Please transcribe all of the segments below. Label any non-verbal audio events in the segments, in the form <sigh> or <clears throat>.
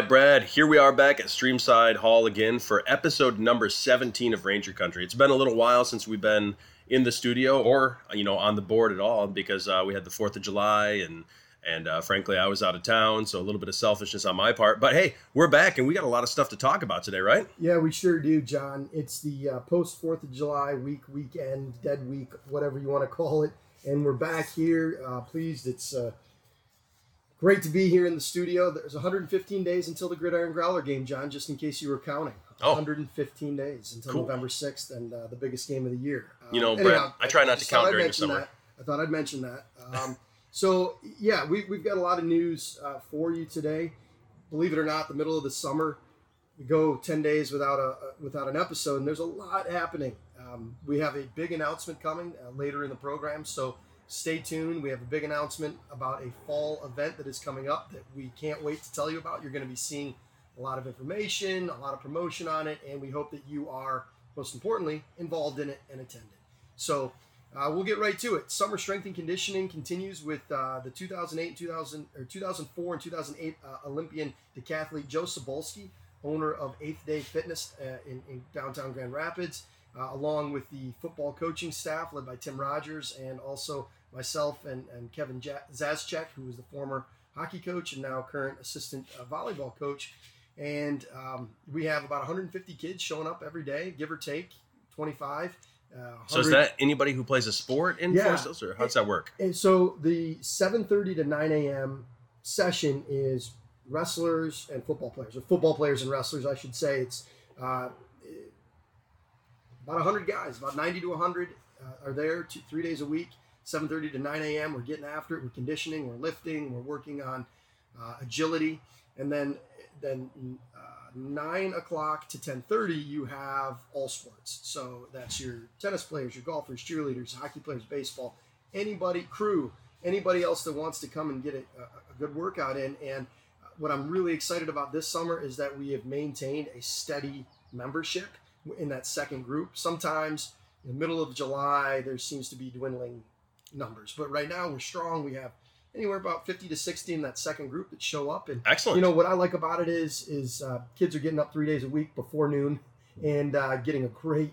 right, Brad. Here we are back at Streamside Hall again for episode number 17 of Ranger Country. It's been a little while since we've been in the studio or, you know, on the board at all because uh, we had the 4th of July and and uh, frankly, I was out of town, so a little bit of selfishness on my part. But hey, we're back, and we got a lot of stuff to talk about today, right? Yeah, we sure do, John. It's the uh, post Fourth of July week, weekend, dead week, whatever you want to call it, and we're back here. Uh, pleased, it's uh, great to be here in the studio. There's 115 days until the Gridiron Growler game, John. Just in case you were counting, Oh. 115 days until Cool. November 6th, and uh, the biggest game of the year. You know, Um, Brad, I try not to count during the summer. That. I thought I'd mention that. Um, <laughs> so yeah, we, we've got a lot of news uh, for you today. Believe it or not, the middle of the summer, we go 10 days without a without an episode, and there's a lot happening. Um, we have a big announcement coming uh, later in the program, so stay tuned. We have a big announcement about a fall event that is coming up that we can't wait to tell you about. You're going to be seeing a lot of information, a lot of promotion on it, and we hope that you are, most importantly, involved in it and attended. So uh, we'll get right to it. Summer strength and conditioning continues with uh, the 2008, and 2000 or 2004 and 2008 uh, Olympian decathlete Joe Sobolski, owner of Eighth Day Fitness uh, in, in downtown Grand Rapids, uh, along with the football coaching staff led by Tim Rogers and also myself and, and Kevin ja- Zaschek, who was the former hockey coach and now current assistant uh, volleyball coach. And um, we have about 150 kids showing up every day, give or take 25. Uh, So is that anybody who plays a sport in Yeah. Forest Hills, or does that work? and so the 7:30 to 9 a.m. session is wrestlers and football players, or football players and wrestlers, I should say. It's uh, about 100 guys, about 90 to 100 uh, are there two, three days a week, 7:30 to 9 a.m. We're getting after it. We're conditioning. We're lifting. We're working on uh, agility, and then then uh, nine o'clock to 10:30 you have all sports. So that's your tennis players, your golfers, cheerleaders, hockey players, baseball, anybody, crew, anybody else that wants to come and get a, a, a good workout in. And what I'm really excited about this summer is that we have maintained a steady membership in that second group. Sometimes in the middle of July there seems to be dwindling numbers, but right now we're strong. We have anywhere about 50 to 60 in that second group that show up and Excellent. you know what I like about it is is uh, kids are getting up three days a week before noon and uh, getting a great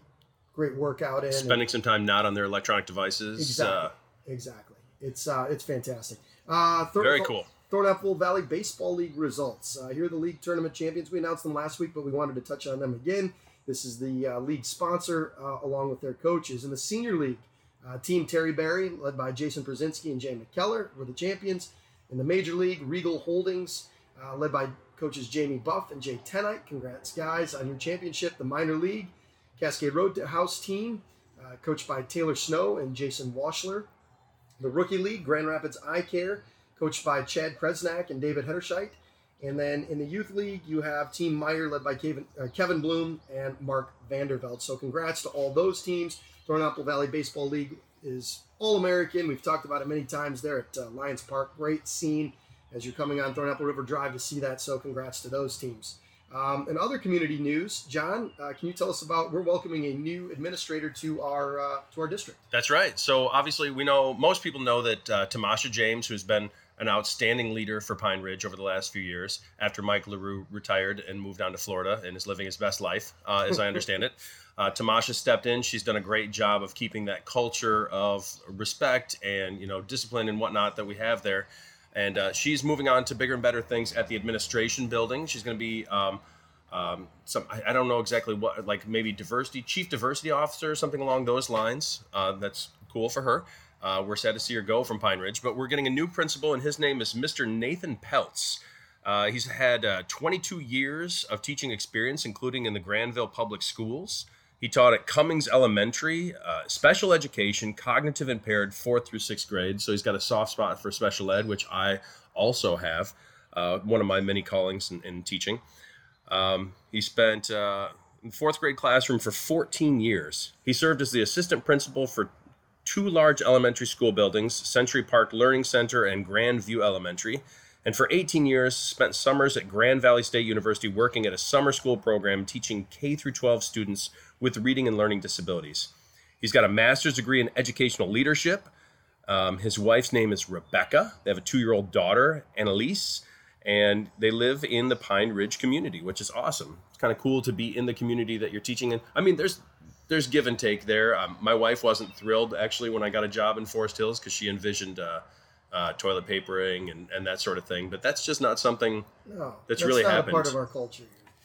great workout in. Spending some time not on their electronic devices. Exactly. Uh, exactly. It's uh, it's fantastic. Uh, Thor- very cool. Thornapple Valley Baseball League results. Uh, here are the league tournament champions. We announced them last week, but we wanted to touch on them again. This is the uh, league sponsor, uh, along with their coaches. In the senior league, uh, Team Terry Barry, led by Jason Brzezinski and Jay McKellar, were the champions. In the major league, Regal Holdings, uh, led by coaches Jamie Buff and Jay Tenite. Congrats, guys, on your championship. The minor league, Cascade Roadhouse team, uh, coached by Taylor Snow and Jason Washler. The rookie league, Grand Rapids Eye Care, coached by Chad Kresnak and David Hederscheit. And then in the youth league, you have Team Meyer, led by Kevin, uh, Kevin Bloom and Mark Vanderveld. So congrats to all those teams. Thornapple Valley Baseball League is all American. We've talked about it many times there at uh, Lions Park. Great scene as you're coming on Thornapple River Drive to see that. So congrats to those teams. Um, and other community news, John, uh, can you tell us about? We're welcoming a new administrator to our uh, to our district. That's right. So obviously, we know most people know that uh, Tamasha James, who's been an outstanding leader for Pine Ridge over the last few years, after Mike Larue retired and moved on to Florida and is living his best life, uh, as I understand it. <laughs> Uh, Tamasha stepped in. She's done a great job of keeping that culture of respect and you know discipline and whatnot that we have there. And uh, she's moving on to bigger and better things at the administration building. She's going to be um, um, some I, I don't know exactly what like maybe diversity chief diversity officer or something along those lines. Uh, that's cool for her. Uh, we're sad to see her go from Pine Ridge, but we're getting a new principal, and his name is Mr. Nathan Peltz. Uh, he's had uh, 22 years of teaching experience, including in the Grandville Public Schools. He taught at Cummings Elementary, uh, special education, cognitive impaired, fourth through sixth grade. So he's got a soft spot for special ed, which I also have. Uh, one of my many callings in, in teaching. Um, he spent uh, fourth grade classroom for 14 years. He served as the assistant principal for two large elementary school buildings, Century Park Learning Center and Grand View Elementary. And for 18 years, spent summers at Grand Valley State University working at a summer school program teaching K through 12 students with reading and learning disabilities. He's got a master's degree in educational leadership. Um, his wife's name is Rebecca. They have a two year old daughter, Annalise. and they live in the Pine Ridge community, which is awesome. It's kind of cool to be in the community that you're teaching in. I mean, there's there's give and take there. Um, my wife wasn't thrilled actually when I got a job in Forest Hills because she envisioned uh, uh, toilet papering and, and that sort of thing. But that's just not something No, That's really not happened. a part of our culture.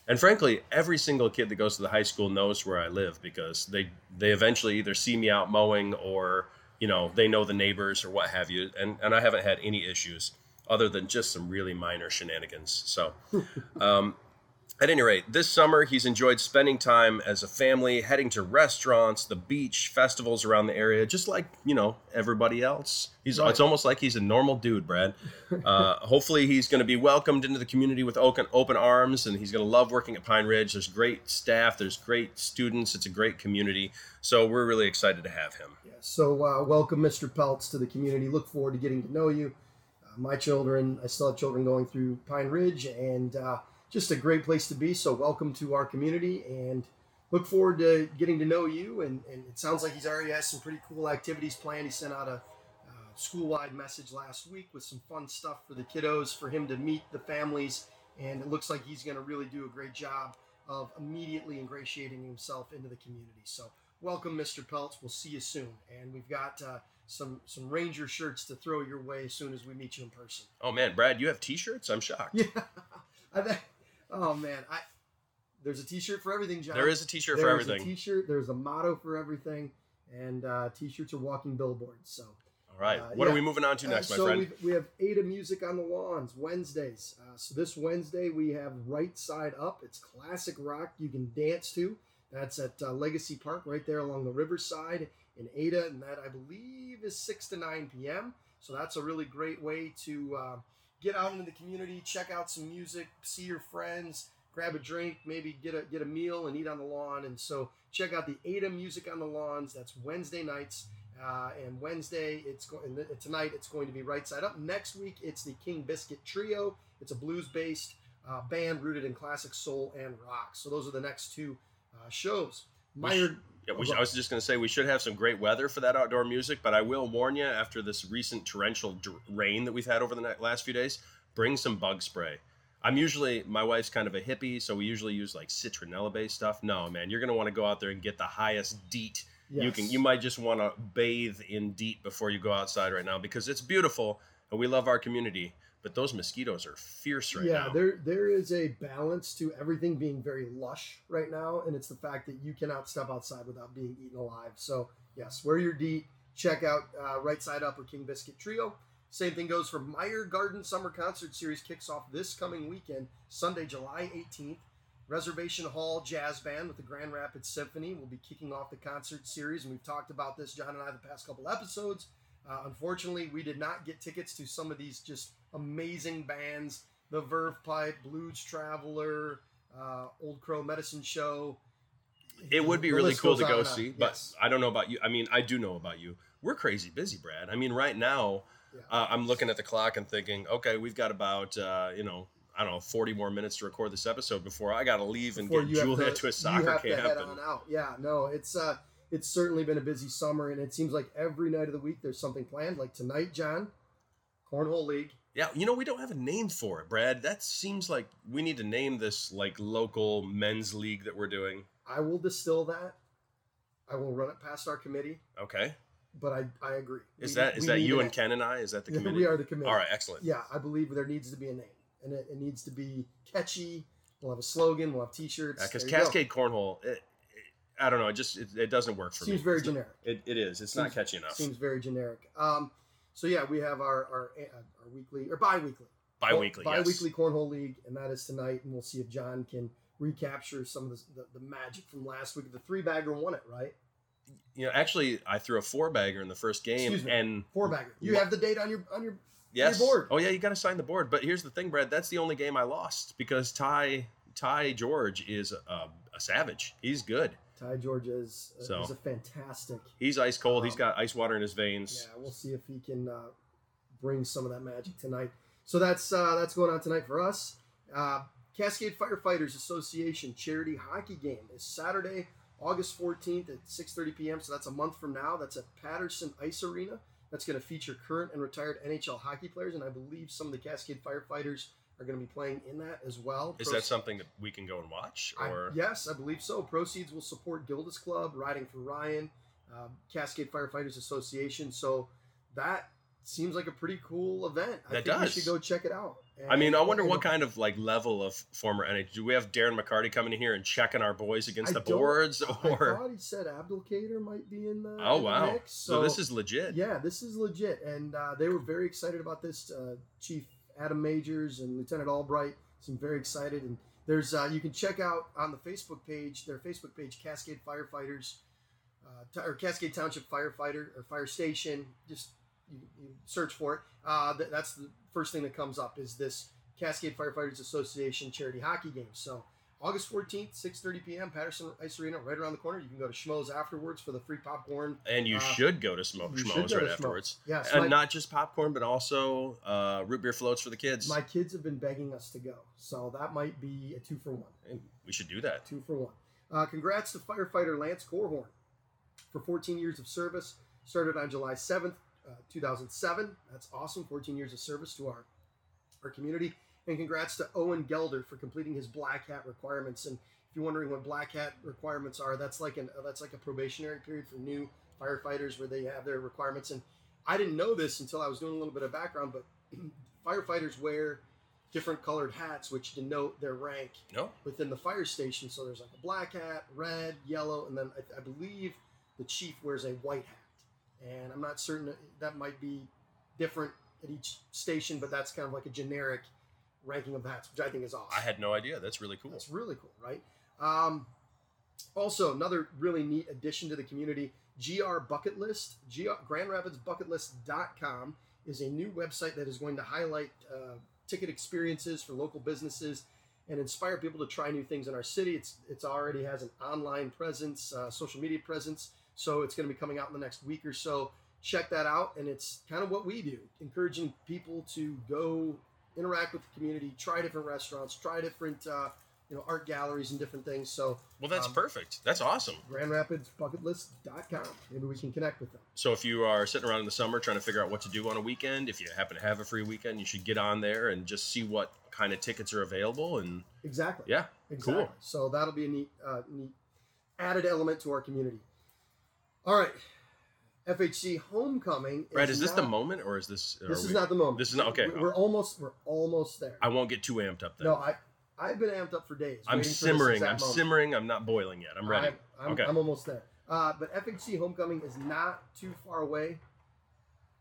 and frankly, every single kid that goes to the high school knows where I live because they they eventually either see me out mowing or you know they know the neighbors or what have you, and and I haven't had any issues other than just some really minor shenanigans. So, <laughs> um, at any rate, this summer he's enjoyed spending time as a family, heading to restaurants, the beach, festivals around the area, just like you know everybody else. He's Right. it's almost like he's a normal dude, Brad. Uh, <laughs> hopefully, he's going to be welcomed into the community with open open arms, and he's going to love working at Pine Ridge. There's great staff, there's great students, it's a great community. So we're really excited to have him. Yeah, so uh, welcome, Mr. Peltz, to the community. Look forward to getting to know you. Uh, my children, I still have children going through Pine Ridge, and uh, just a great place to be. So welcome to our community, and look forward to getting to know you. And, and it sounds like he's already has some pretty cool activities planned. He sent out a uh, school-wide message last week with some fun stuff for the kiddos, for him to meet the families, and it looks like he's going to really do a great job of immediately ingratiating himself into the community. So welcome, Mr. Peltz. We'll see you soon. And we've got uh, some some Ranger shirts to throw your way as soon as we meet you in person. Oh man, Brad, you have T-shirts? I'm shocked. <laughs> Yeah. Oh man, I there's a T-shirt for everything, John. There is a T-shirt for There's everything. a T-shirt. There's a motto for everything, and uh, T-shirts are walking billboards. So. All right, Uh, what yeah. are we moving on to next, Uh, my so friend? we've, we have Ada Music on the Lawns Wednesdays. Uh, so this Wednesday we have Right Side Up. It's classic rock you can dance to. That's at uh, Legacy Park right there along the riverside in Ada, and that I believe is six to nine p.m. So that's a really great way to uh, get out into the community, check out some music, see your friends, grab a drink, maybe get a get a meal and eat on the lawn. And so check out the Ada Music on the Lawns. That's Wednesday nights. Uh, and Wednesday, it's going tonight. It's going to be right side up. Next week, it's the King Biscuit Trio. It's a blues-based uh, band rooted in classic soul and rock. So those are the next two uh, shows. Meijer, Yeah, we, I was just going to say we should have some great weather for that outdoor music, but I will warn you after this recent torrential dr- rain that we've had over the last few days, bring some bug spray. I'm usually my wife's kind of a hippie, so we usually use like citronella based stuff. No, man, you're going to want to go out there and get the highest DEET you can. You might just want to bathe in DEET before you go outside right now because it's beautiful and we love our community. But those mosquitoes are fierce right yeah, now. there there is a balance to everything being very lush right now, and it's the fact that you cannot step outside without being eaten alive. So yes, wear your D. Check out uh, Right Side Up or King Biscuit Trio. Same thing goes for Meijer Garden Summer Concert Series kicks off this coming weekend, Sunday, July 18th. Preservation Hall Jazz Band with the Grand Rapids Symphony will be kicking off the concert series, and we've talked about this, John and I, the past couple episodes. Uh, unfortunately, we did not get tickets to some of these just amazing bands the Verve Pipe, Blues Traveler, uh, Old Crow Medicine Show. it would be The really cool to go see, but Yes. I don't know about you. I mean, I do know about you. We're crazy busy, Brad. I mean, right now, Yeah. uh, I'm looking at the clock and thinking, okay, we've got about, uh, you know, I don't know, 40 more minutes to record this episode before I got to leave and before get Julia to, to, a soccer camp. head and- on out. Yeah, no, it's uh, it's certainly been a busy summer, and it seems like every night of the week there's something planned. Like tonight, John, Cornhole League. Yeah, you know, we don't have a name for it, Brad. That seems like we need to name this like local men's league that we're doing. I will distill that. I will run it past our committee, Okay. but I, I agree. Is We- that is that you and Ken and I? Is that the committee? we are the committee. All right, excellent. Yeah, I believe there needs to be a name, and it, it needs to be catchy. We'll have a slogan. We'll have T-shirts. Because There you go. Cascade Cornhole, it- I don't know, it just it, it doesn't work for me. seems very It's not- generic. It, it is. It's not catchy enough. Seems very generic. Um, so yeah, we have our our, uh, our weekly or bi-weekly Bi-weekly, yes. bi-weekly cornhole league, and that is tonight. And we'll see if John can recapture some of the, the, the magic from last week. The three bagger won it, right? You know, actually, I threw a four bagger in the first game, Excuse me. and Four bagger. You Wha- have the date on your on your yes, board. oh yeah, you got to sign the board. But here's the thing, Brad. That's the only game I lost because Ty Ty George is a, a savage. He's good. Ty George is, uh, So. is a fantastic. He's ice cold. He's got ice water in his veins. Yeah, we'll see if he can uh, bring some of that magic tonight. So that's uh, that's going on tonight for us. Uh, Cascade Firefighters Association charity hockey game is Saturday, August 14th at 6:30 p.m. So that's a month from now. That's at Patterson Ice Arena. That's going to feature current and retired NHL hockey players, and I believe some of the Cascade Firefighters are going to be playing in that as well. Is that something that we can go and watch? I- Or yes, I believe so. Proceeds will support Gilda's Club, Riding for Ryan, um, Cascade Firefighters Association. So that seems like a pretty cool event. I That think we should go check it out. I mean, I wonder And- what kind of like level of former NH. Do we have Darren McCarty coming in here and checking our boys against I the boards, I or thought he said Abdelkader might be in the. oh in the wow, mix, so, this is legit. Yeah, this is legit, and uh, they were very excited about this. Uh, Chief Adam Majors and Lieutenant Albright seem very excited, and there's uh, you can check out on the Facebook page their Facebook page Cascade Firefighters uh, or Cascade Township Firefighter or Fire Station. Just you, you search for it. Uh, th- that's the first thing that comes up is this Cascade Firefighters Association charity hockey game. So. August 14th, 6.30 p.m., Patterson Ice Arena, right around the corner. You can go to Schmohz afterwards for the free popcorn. And you Uh, should go to Smoke you Schmohz go to right afterwards. Yes, and my- not just popcorn, but also uh, root beer floats for the kids. My kids have been begging us to go, so that might be a two for one. And we should do that. Two for one. Uh, congrats to firefighter Lance Corhorn for 14 years of service. Started on July 7th, uh, 2007. That's awesome. 14 years of service to our our community. And congrats to Owen Gelder for completing his black hat requirements. And if you're wondering what black hat requirements are, that's like an that's like a probationary period for new firefighters where they have their requirements. And I didn't know this until I was doing a little bit of background, but <clears throat> firefighters wear different colored hats which denote their rank No, within the fire station. So there's like a black hat, red, yellow, and then I, I believe the chief wears a white hat. And I'm not certain that, that might be different at each station, but that's kind of like a generic ranking of hats, which I think is awesome. I had no idea. That's really cool. That's really cool, right? Um, also, another really neat addition to the community, GR Bucket List, GR, Grand Rapids Bucket List.com is a new website that is going to highlight uh, ticket experiences for local businesses and inspire people to try new things in our city. It's it's already has an online presence, uh, social media presence, so it's going to be coming out in the next week or so. Check that out, and it's kind of what we do, encouraging people to go interact with the community, try different restaurants, try different uh, you know art galleries and different things. So Well, that's Um, perfect. That's awesome. Grand Rapids Bucketlist.com. Maybe we can connect with them. So if you are sitting around in the summer trying to figure out what to do on a weekend, if you happen to have a free weekend, you should get on there and just see what kind of tickets are available. And Exactly. yeah, Exactly. cool. So that'll be a neat, uh, neat added element to our community. All right. FHC homecoming. Brad, is this the moment or is this? This is we- not the moment. This is not- okay. We- We're almost. We're almost there. I won't get too amped up then. no, I. I've been amped up for days. I'm waiting for this simmering. I'm moment. simmering. I'm not boiling yet. I'm ready. I'm, I'm, okay. I'm almost there. Uh, but FHC homecoming is not too far away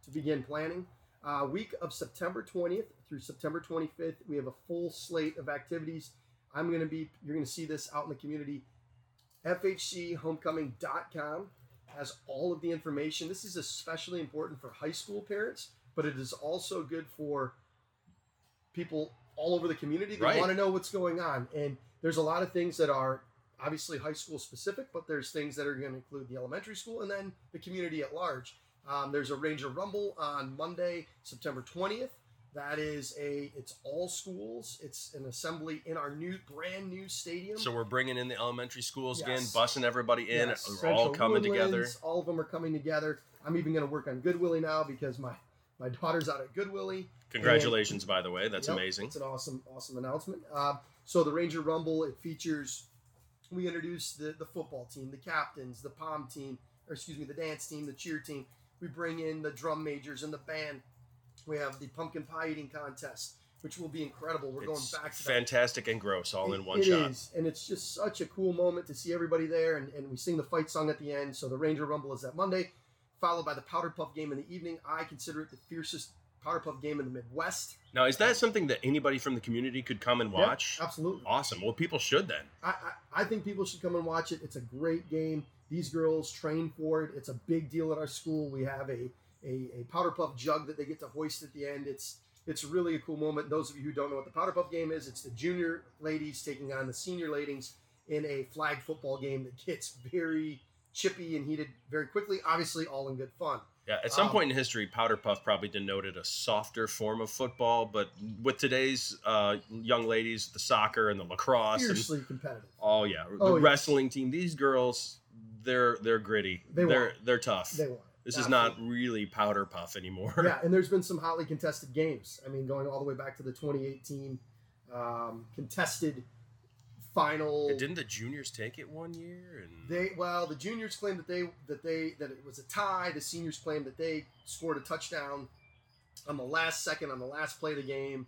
to begin planning. Uh, week of September 20th through September 25th, we have a full slate of activities. I'm going to be, you're going to see this out in the community. FHCHomecoming.com has all of the information. This is especially important for high school parents, but it is also good for people all over the community that Right. want to know what's going on. And there's a lot of things that are obviously high school specific, but there's things that are going to include the elementary school and then the community at large. Um, there's a Ranger Rumble on Monday, September 20th. That is a it's all schools. It's an assembly in our new brand new stadium. So we're bringing in the elementary schools again, bussing everybody in. Yes, We're all Central coming together. All of them are coming together. I'm even going to work on Goodwillie now because my my daughter's out at Goodwillie. Congratulations, by the way. That's Yep, amazing. It's an awesome, awesome announcement. Uh, so the Ranger Rumble it features. We introduce the the football team, the captains, the pom team, or excuse me, the dance team, the cheer team. We bring in the drum majors and the band. We have the pumpkin pie eating contest, which will be incredible. We're It's going back to that fantastic and gross all in one it shot. is, and it's just such a cool moment to see everybody there, and, and we sing the fight song at the end. So the Ranger Rumble is that Monday, followed by the Powder Puff game in the evening. I consider it the fiercest Powder Puff game in the Midwest. Now, is that something that anybody from the community could come and Yeah, watch? absolutely. Awesome. Well, people should then. I, I, I think people should come and watch it. It's a great game. These girls train for it. It's a big deal at our school. We have a, a, a powder puff jug that they get to hoist at the end. It's it's really a cool moment. Those of you who don't know what the powder puff game is, it's the junior ladies taking on the senior ladies in a flag football game that gets very chippy and heated very quickly. Obviously, all in good fun. Yeah, at some Um, point in history, powder puff probably denoted a softer form of football, but with today's uh, young ladies, the soccer and the lacrosse, and, competitive. oh yeah, the Oh, yeah. wrestling team, these girls, they're they're gritty. They are they're tough. They want. This is not really powder puff anymore. Yeah, and there's <laughs> been some hotly contested games. I mean, going all the way back to the 2018 um, contested final. And didn't the juniors take it one year? And They well, the juniors claimed that they that they that it was a tie. The seniors claimed that they scored a touchdown on the last second on the last play of the game.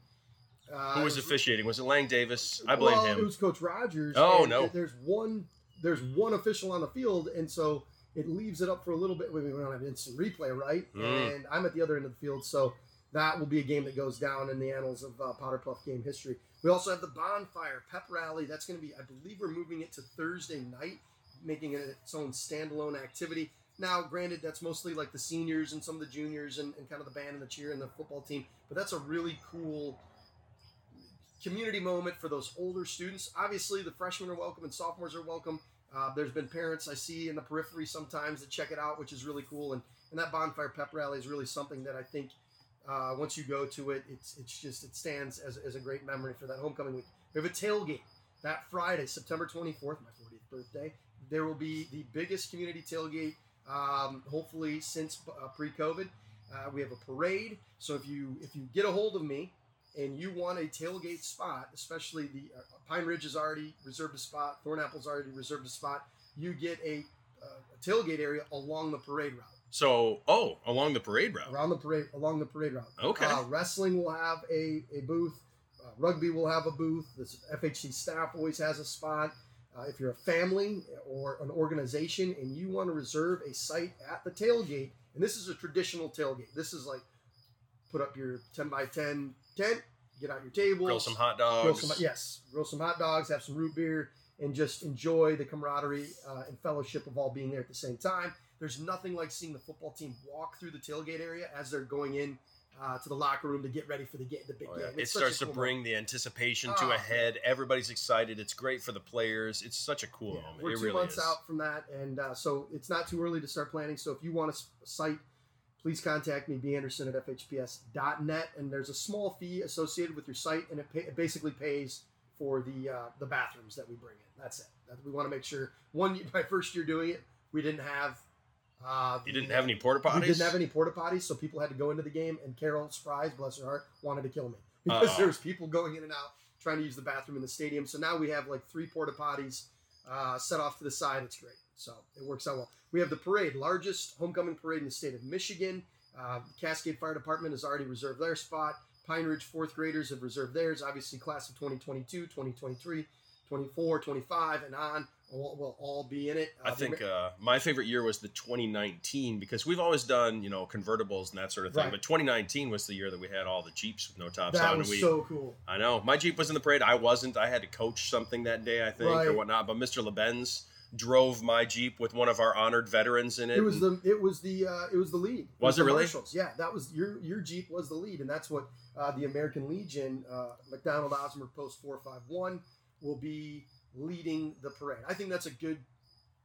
Uh, who it was officiating? Was it Lang Davis? I blame well, him. It was Coach Rogers. Oh, no. There's one. There's one official on the field, and so it leaves it up for a little bit. We we don't have instant replay, right? Mm. And I'm at the other end of the field, so that will be a game that goes down in the annals of uh, Powder Puff game history. We also have the bonfire pep rally. That's going to be, I believe, we're moving it to Thursday night, making it its own standalone activity. Now, granted, that's mostly like the seniors and some of the juniors and, and kind of the band and the cheer and the football team, but that's a really cool community moment for those older students. Obviously, the freshmen are welcome and sophomores are welcome. Uh, there's been parents I see in the periphery sometimes that check it out, which is really cool. And, and that bonfire pep rally is really something that I think uh, once you go to it, it's it's just it stands as, as a great memory for that homecoming week. We have a tailgate that Friday, September 24th, my 40th birthday. There will be the biggest community tailgate, um, hopefully since uh, pre-COVID. Uh, we have a parade, so if you if you get a hold of me and you want a tailgate spot, especially the uh, Pine Ridge has already reserved a spot, Thornapple's already reserved a spot. You get a, uh, a tailgate area along the parade route, so, oh, along the parade route. around the parade, along the parade route. Okay. Uh, wrestling will have a, a booth. Uh, rugby will have a booth. The FHC staff always has a spot. Uh, if you're a family or an organization and you want to reserve a site at the tailgate, and this is a traditional tailgate, this is like put up your 10 by 10 tent, get out your tables, Grill some hot grill dogs. some, yes, grill some hot dogs, have some root beer, and just enjoy the camaraderie uh, and fellowship of all being there at the same time. There's nothing like seeing the football team walk through the tailgate area as they're going in uh, to the locker room to get ready for the game, the big Oh, game. yeah. It It's a starts to cool bring the anticipation Oh, to a head. Everybody's excited. It's great for the players. It's such a cool Yeah, moment. We're it two really months is. out from that, and uh, so it's not too early to start planning. So if you want s- site, please contact me, Anderson at fhps.net. And there's a small fee associated with your site, and it, pay, it basically pays for the uh, the bathrooms that we bring in. That's it. That, we want to make sure. One, <laughs> my first year doing it, we didn't have. Uh, You didn't have any porta potties? We didn't have any porta potties, so people had to go into the game. And Carol Spries, bless her heart, wanted to kill me <laughs> because Uh-oh. there was people going in and out trying to use the bathroom in the stadium. So now we have like three porta potties uh, set off to the side. It's great. So it works out well. We have the parade, largest homecoming parade in the state of Michigan. Uh, Cascade Fire Department has already reserved their spot. Pine Ridge fourth graders have reserved theirs. Obviously, class of 2022, 2023, 24, 25, and on will, will all be in it. I Uh, the think uh, my favorite year was the 2019 because we've always done you know convertibles and that sort of thing. Right. But 2019 was the year that we had all the Jeeps with no tops that on. was we, so cool. I know my Jeep was in the parade. I wasn't. I had to coach something that day, I think, or whatnot. But Mr. LeBenz drove my Jeep with one of our honored veterans in it. It was the it was the uh, it was the lead. Was the it really? Yeah, that was your your Jeep was the lead, and that's what uh, the American Legion uh, McDonald Osmer Post four five one will be leading the parade. I think that's a good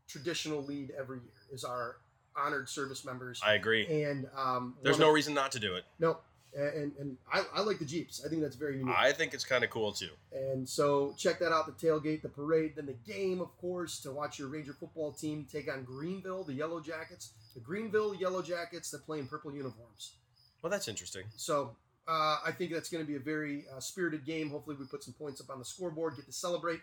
traditional lead every year. Is our honored service members I agree. and um, There's no of- reason not to do it. no. And, and I, I like the Jeeps. I think that's very unique. I think it's kind of cool too. And so check that out the tailgate, the parade, then the game, of course, to watch your Ranger football team take on Greenville, the Yellow Jackets. The Greenville Yellow Jackets that play in purple uniforms. Well, that's interesting. So uh, I think that's going to be a very uh, spirited game. Hopefully, we put some points up on the scoreboard, get to celebrate.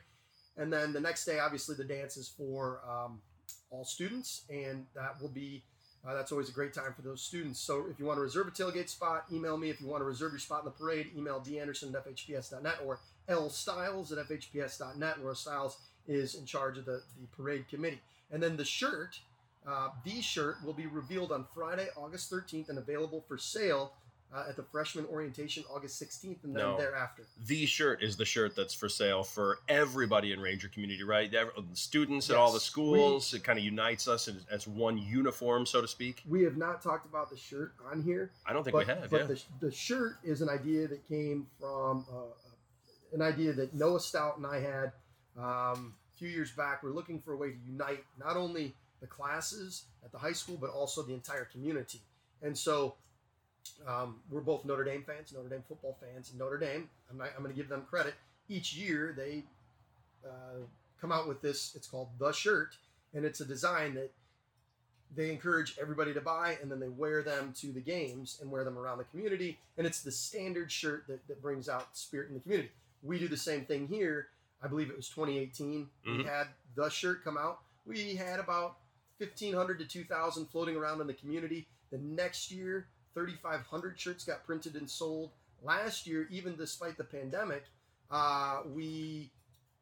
And then the next day, obviously, the dance is for um, all students, and that will be. Uh, that's always a great time for those students. So if you want to reserve a tailgate spot, email me. If you want to reserve your spot in the parade, email danderson at fhps.net or lstyles at fhps.net. Laura Styles is in charge of the, the parade committee. And then the shirt, uh, the shirt will be revealed on Friday, August 13th and available for sale uh, at the freshman orientation August 16th and then No. thereafter. The shirt is the shirt that's for sale for everybody in Ranger community, right? The the students at all the Yes. schools. it kind of unites us as, as one uniform, so to speak. We have not talked about the shirt on here, I don't think but, we have. but yeah. the, the shirt is an idea that came from uh, an idea that Noah Stout and I had um, a few years back. We're looking for a way to unite not only the classes at the high school, but also the entire community. And so um, we're both Notre Dame fans, Notre Dame football fans. Notre Dame, I'm, not, I'm going to give them credit. Each year they uh, come out with this. It's called the shirt, and it's a design that they encourage everybody to buy and then they wear them to the games and wear them around the community and it's the standard shirt that, that brings out spirit in the community we do the same thing here i believe it was 2018 we Mhm. had the shirt come out we had about 1500 to 2000 floating around in the community the next year 3500 shirts got printed and sold last year even despite the pandemic uh, we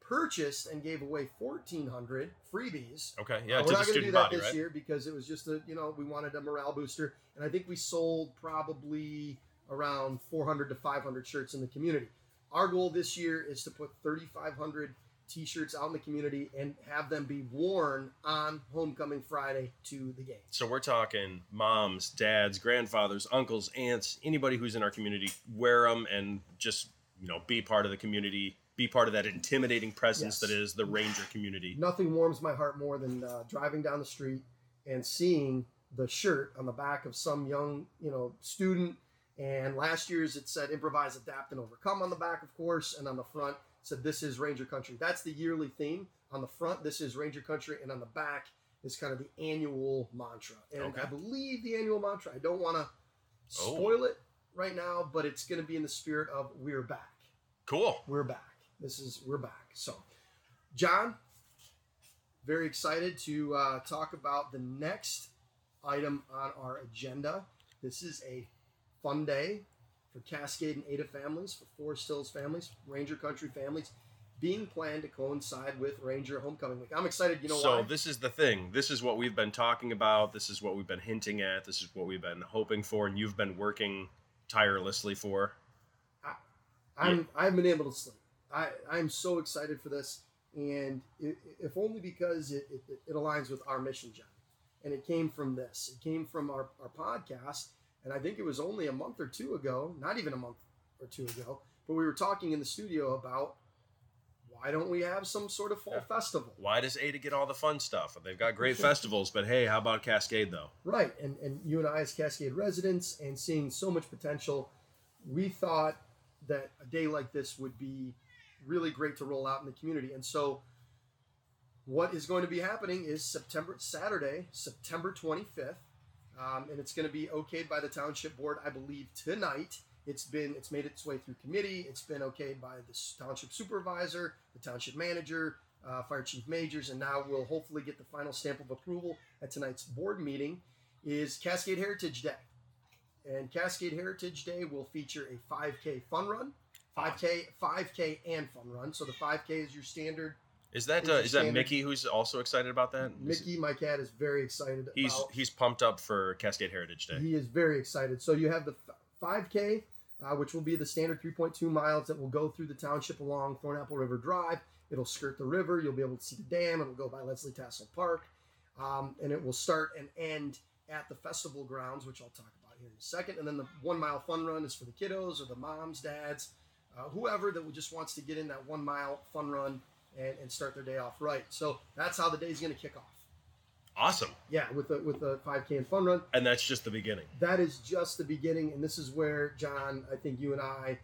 purchased and gave away 1400 freebies Okay, yeah, uh, we're not going to do that body, this right? year because it was just a you know we wanted a morale booster, and I think we sold probably around 400 to 500 shirts in the community. Our goal this year is to put 3,500 T-shirts out in the community and have them be worn on Homecoming Friday to the game. So we're talking moms, dads, grandfathers, uncles, aunts, anybody who's in our community, wear them and just you know be part of the community, be part of that intimidating presence Yes. that is the Ranger community. Nothing warms my heart more than uh, driving down the street and seeing the shirt on the back of some young, you know, student. And last year's it said improvise, adapt, and overcome on the back, of course, and on the front said this is Ranger Country. That's the yearly theme. On the front, this is Ranger Country, and on the back is kind of the annual mantra. And Okay. I believe the annual mantra. I don't want to Oh. spoil it right now, but it's going to be in the spirit of "We're back." Cool. we're back. This is we're back. So, John, very excited to uh, talk about the next item on our agenda. This is a fun day for Cascade and Ada families, for Forest Hills families, Ranger Country families, being planned to coincide with Ranger Homecoming Week. I'm excited. You know what? so why? this is the thing. This is what we've been talking about. This is what we've been hinting at. This is what we've been hoping for, and you've been working tirelessly for. I'm I haven't been able to sleep. I I'm so excited for this, and i if only because it, it it aligns with our mission, John. And it came from this. It came from our our podcast, and I think it was only a month or two ago, not even a month or two ago, but we were talking in the studio about why don't we have some sort of fall Yeah. festival, Why does Ada get all the fun stuff? They've got great <laughs> festivals, but hey, how about Cascade though? right? And and you and I as Cascade residents, and seeing so much potential, we thought that a day like this would be really great to roll out in the community. And so, what is going to be happening is September Saturday, September 25th, um, and it's going to be okayed by the township board, I believe, tonight. It's been it's made its way through committee. It's been okayed by the township supervisor, the township manager, uh, fire chief majors, and now we'll hopefully get the final stamp of approval at tonight's board meeting. Is Cascade Heritage Day, and Cascade Heritage Day will feature a 5K fun run, 5K, 5K and fun run. So the 5K is your standard. Is that uh, is that Mickey who's also excited about that? Mickey, my cat, is very excited. He's about, he's pumped up for Cascade Heritage Day. He is very excited. So you have the 5K, uh, which will be the standard 3.2 miles that will go through the township along Thornapple River Drive. It'll skirt the river. You'll be able to see the dam. It'll go by Leslie Tassell Park, um, and it will start and end at the festival grounds, which I'll talk about here in a second. And then the one mile fun run is for the kiddos or the moms, dads, uh, whoever that just wants to get in that one mile fun run and, and start their day off right. So that's how the day's going to kick off. Awesome. Yeah, with the with the 5K and fun run And that's just the beginning. that is just the beginning and this is where john i think you and i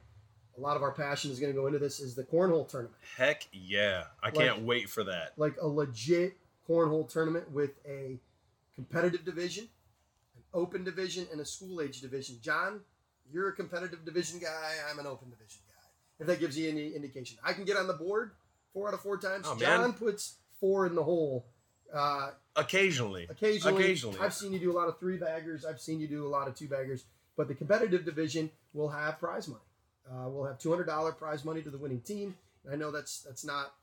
a lot of our passion is going to go into this is the cornhole tournament Heck yeah. I Like- can't wait for that. like a legit cornhole tournament with a competitive division an open division and a school age division john you're a competitive division guy i'm an open division guy if that gives you any indication i can get on the board four out of four times Oh, man. john puts four in the hole uh, Occasionally. Occasionally, Occasionally. I've seen you do a lot of three baggers. I've seen you do a lot of two baggers. But the competitive division will have prize money. Uh, we'll have two hundred dollar prize money to the winning team. And I know that's that's not,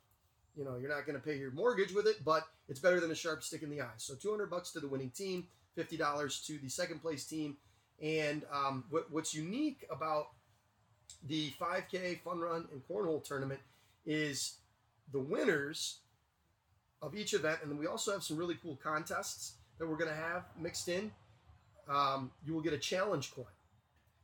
you know, you're not going to pay your mortgage with it, but it's better than a sharp stick in the eye. So two hundred bucks to the winning team, fifty dollars to the second place team. And um, what, what's unique about the 5K fun run and cornhole tournament is the winners of each event, and then we also have some really cool contests that we're going to have mixed in. Um, you will get a challenge coin.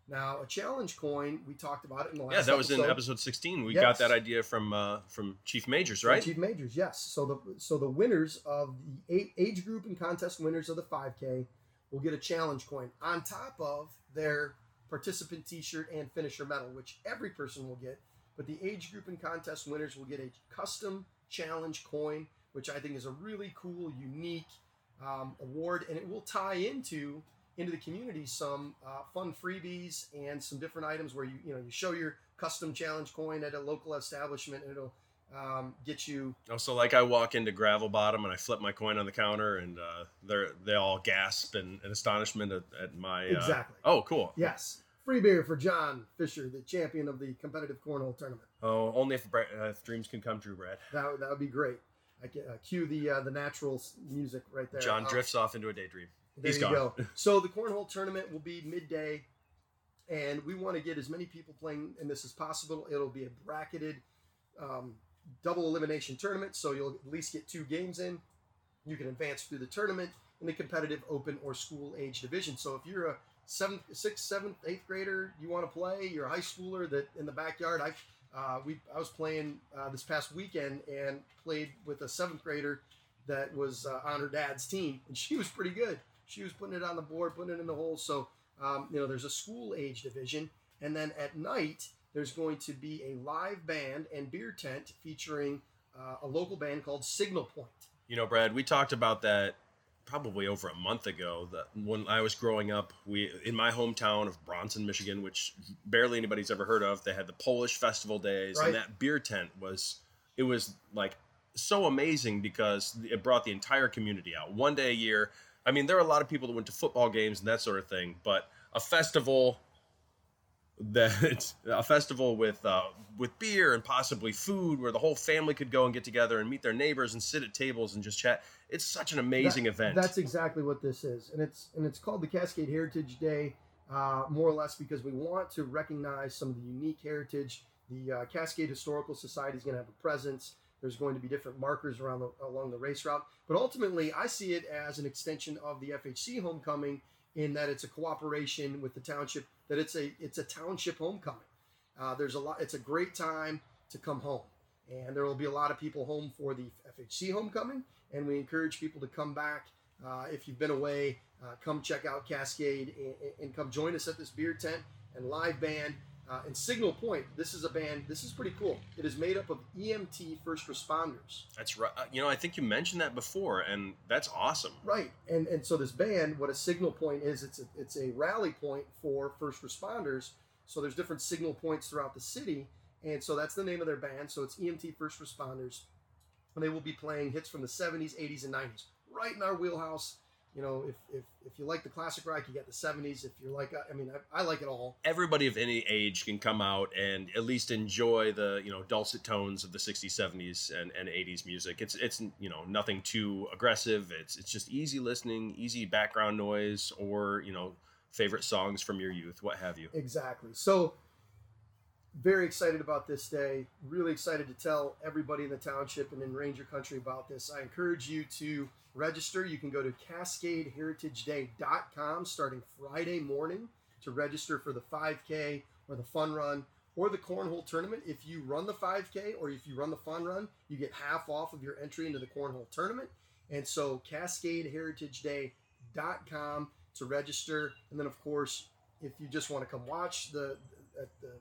Now, a challenge coin, we talked about it in the last. Yeah, that was in episode. episode 16. We Yes. got that idea from uh, from Chief Majors, right? Chief Majors, yes. So the so the winners of the age group and contest winners of the 5K will get a challenge coin on top of their participant T-shirt and finisher medal, which every person will get. But the age group and contest winners will get a custom challenge coin, which I think is a really cool, unique um, award, and it will tie into into the community some uh, fun freebies and some different items where you you know you show your custom challenge coin at a local establishment, and it'll um, get you. Oh, so like I walk into Gravel Bottom and I flip my coin on the counter, and uh, they're they all gasp in, in astonishment at, at my uh, Exactly. Oh, cool. Yes, free beer for John Fisher, the champion of the competitive cornhole tournament. Oh, only if, uh, if dreams can come true, Brad. That would- that would be great. I can uh, cue the uh, the natural music right there. John Uh, drifts off into a daydream. There He's you gone. go. <laughs> So the cornhole tournament will be midday, and we want to get as many people playing in this as possible. It'll be a bracketed um, double elimination tournament, so you'll at least get two games in. You can advance through the tournament in the competitive open or school age division. So if you're a seventh, sixth, seventh, eighth grader, you want to play. You're a high schooler that in the backyard. I uh, we I was playing uh, this past weekend and played with a seventh grader that was uh, on her dad's team, and she was pretty good. She was putting it on the board, putting it in the hole. So um, you know, there's a school age division, and then at night there's going to be a live band and beer tent featuring uh, a local band called Signal Point. You know, Brad, we talked about that probably over a month ago. That when I was growing up, we in my hometown of Bronson, Michigan, which barely anybody's ever heard of, they had the Polish Festival Days, Right. and that beer tent was it was like so amazing because it brought the entire community out one day a year. I mean, there are a lot of people that went to football games and that sort of thing, but a festival that <laughs> a festival with uh, with beer and possibly food where the whole family could go and get together and meet their neighbors and sit at tables and just chat. It's such an amazing That- event. That's exactly what this is, and it's and it's called the Cascade Heritage Day, uh, more or less because we want to recognize some of the unique heritage. The uh, Cascade Historical Society is going to have a presence. There's going to be different markers around the, along the race route, but ultimately, I see it as an extension of the FHC homecoming in that it's a cooperation with the township. That it's a it's a township homecoming. Uh, there's a lot. It's a great time to come home, and there will be a lot of people home for the FHC homecoming. And we encourage people to come back uh, if you've been away. Uh, come check out Cascade and, and come join us at this beer tent and live band. Uh, and Signal Point, this is a band. This is pretty cool. It is made up of EMT first responders. That's right. Uh, You know, I think you mentioned that before, and that's awesome. Right, and and so this band, what a signal point is, it's a, it's a rally point for first responders. So there's different signal points throughout the city, and so that's the name of their band. So it's EMT First Responders, and they will be playing hits from the 70s, 80s, and 90s, right in our wheelhouse. You know, if if, if you like the classic rock, you got the 70s. If you're like, I mean, I, I like it all. Everybody of any age can come out and at least enjoy the you know dulcet tones of the 60s, 70s, and, and 80s music. It's it's you know nothing too aggressive. It's it's just easy listening, easy background noise, or you know favorite songs from your youth, what have you. Exactly. So very excited about this day. Really excited to tell everybody in the township and in Ranger Country about this. I encourage you to register. You can go to cascadeheritageday.com starting Friday morning to register for the 5K or the fun run or the cornhole tournament. If you run the 5K or if you run the fun run, you get half off of your entry into the cornhole tournament. And so cascadeheritageday.com to register. And then, of course, if you just want to come watch the at the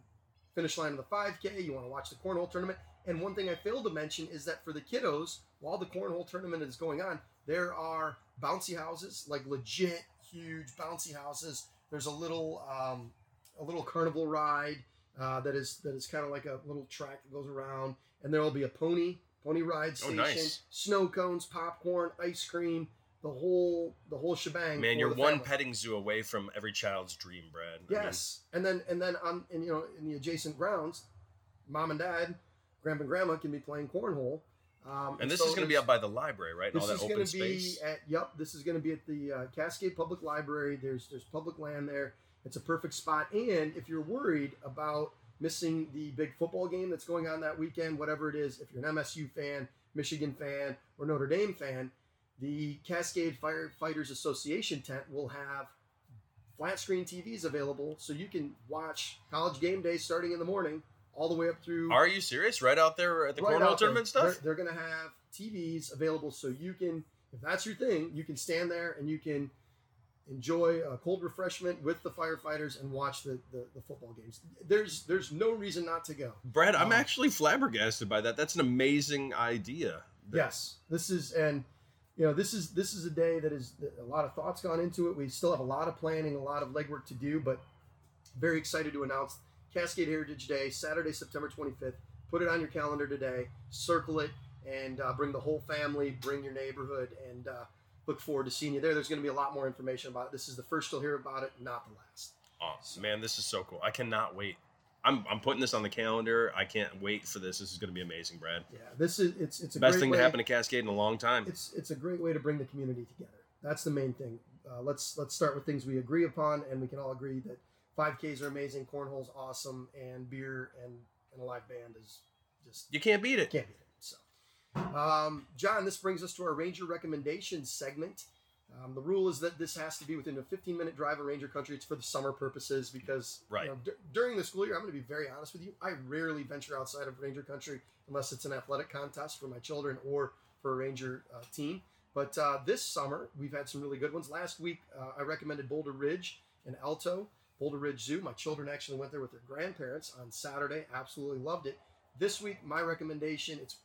finish line of the 5K, you want to watch the cornhole tournament. And one thing I failed to mention is that for the kiddos, while the cornhole tournament is going on, there are bouncy houses, like legit huge bouncy houses. There's a little um, a little carnival ride uh, that is that is kind of like a little track that goes around, and there will be a pony pony ride Oh, station, nice. snow cones, popcorn, ice cream, the whole the whole shebang. Man, you're one family. petting zoo away from every child's dream, Brad. I mean, Yes, and then and then on and you know in the adjacent grounds, mom and dad, grandpa and grandma can be playing cornhole. Um, and this so is going to be up by the library, right? This all is going to be space. at yep. This is going to be at the uh, Cascade Public Library. There's there's public land there. It's a perfect spot. And if you're worried about missing the big football game that's going on that weekend, whatever it is, if you're an MSU fan, Michigan fan, or Notre Dame fan, the Cascade Firefighters Association tent will have flat screen TVs available, so you can watch college game day starting in the morning all the way up through Are you serious? Right out there at the right cornhole out there. tournament stuff? They're, they're going to have TVs available so you can, if that's your thing, you can stand there and you can enjoy a cold refreshment with the firefighters and watch the, the, the football games. There's there's no reason not to go. Brad, I'm Um, actually flabbergasted by that. That's an amazing idea. Yes, this is and you know, this is this is a day that is a lot of thoughts gone into it. We still have a lot of planning, a lot of legwork to do, but very excited to announce Cascade Heritage Day, Saturday, September 25th. Put it on your calendar today. Circle it and uh, bring the whole family, bring your neighborhood, and uh, look forward to seeing you there. There's going to be a lot more information about it. This is the first you'll hear about it, not the last. Oh man, this is so cool! I cannot wait. I'm, I'm putting this on the calendar. I can't wait for this. This is going to be amazing, Brad. Yeah, this is it's it's a Best great thing way, to happen to Cascade in a long time. It's it's a great way to bring the community together. That's the main thing. Uh, let's let's start with things we agree upon, and we can all agree that 5Ks are amazing, cornhole's awesome, and beer and, and a live band is just You can't beat it. can't beat it. So, um, John, this brings us to our Ranger recommendations segment. Um, the rule is that this has to be within a 15 minute drive of Ranger country. It's for the summer purposes because you Right. know, d- during the school year, I'm going to be very honest with you. I rarely venture outside of Ranger country unless it's an athletic contest for my children or for a Ranger uh, team. But uh, this summer, we've had some really good ones. Last week, uh, I recommended Boulder Ridge and Alto, Boulder Ridge Zoo. My children actually went there with their grandparents on Saturday. Absolutely loved it. This week, my recommendation, it's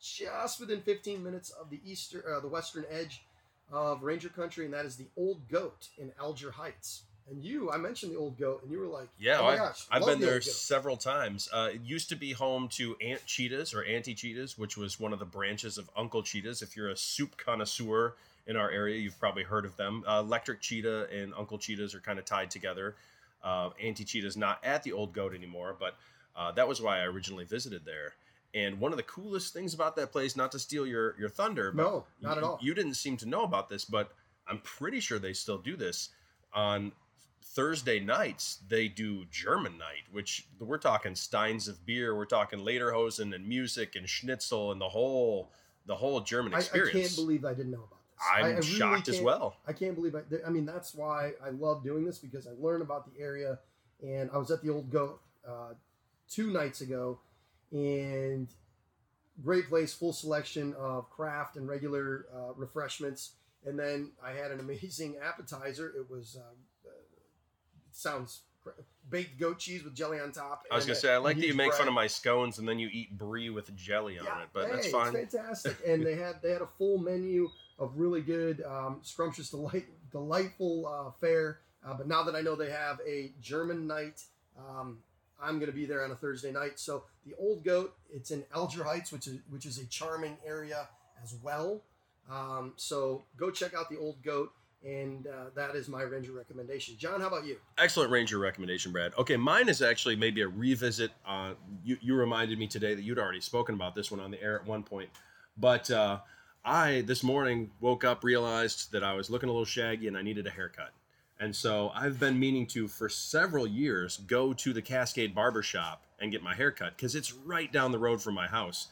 just within 15 minutes of the eastern, uh, the western edge of Ranger Country, and that is the Old Goat in Alger Heights. And you, I mentioned the Old Goat, and you were like, Yeah, oh my I, gosh, I've been the there several times. Uh, it used to be home to Aunt Cheetahs or Auntie Cheetahs, which was one of the branches of Uncle Cheetahs. If you're a soup connoisseur in our area, you've probably heard of them. Uh, Electric Cheetah and Uncle Cheetahs are kind of tied together. Uh, Auntie Cheetah's not at the Old Goat anymore, but uh, that was why I originally visited there. And one of the coolest things about that place, not to steal your your thunder, but No, not at you- all. You didn't seem to know about this, but I'm pretty sure they still do this on Thursday nights. They do German night, which we're talking steins of beer, we're talking Lederhosen and music and schnitzel and the whole the whole German I, I experience. can't believe I didn't know about this. I'm I- I really shocked as well. I can't believe I. I mean, that's why I love doing this because I learn about the area. And I was at the Old Goat uh, two nights ago, and great place, full selection of craft and regular uh, refreshments. And then I had an amazing <laughs> appetizer. It was uh, uh, sounds baked goat cheese with jelly on top. I was gonna say I like that you make fun of my scones and then you eat brie with jelly on it, but hey, that's fine. It's fantastic, and they had they had a full menu of really good, um, scrumptious, delight, delightful uh, fare. Uh, but now that I know they have a German night, um, I'm going to be there on a Thursday night. So the Old Goat, it's in Alger Heights, which is which is a charming area as well. Um, so go check out the Old Goat, and uh, that is my Ranger recommendation. John, how about you? Excellent Ranger recommendation, Brad. Okay, mine is actually maybe a revisit. Uh, you, you reminded me today that you'd already spoken about this one on the air at one point. But uh, I, this morning, woke up, realized that I was looking a little shaggy and I needed a haircut. And so I've been meaning to, for several years, go to the Cascade Barber Shop and get my hair cut because it's right down the road from my house.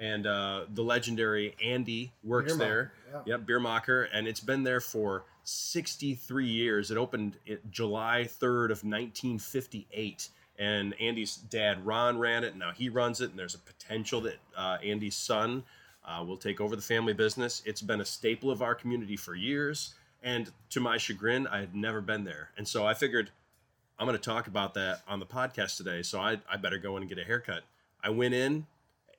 And uh, the legendary Andy works Beermacher, there. yeah. Yep, Beermacher, and it's been there for 63 years. It opened it, July 3rd of 1958, and Andy's dad Ron ran it, and now he runs it. And there's a potential that uh, Andy's son uh, will take over the family business. It's been a staple of our community for years, and to my chagrin, I had never been there, and so I figured I'm going to talk about that on the podcast today. So I, I better go in and get a haircut. I went in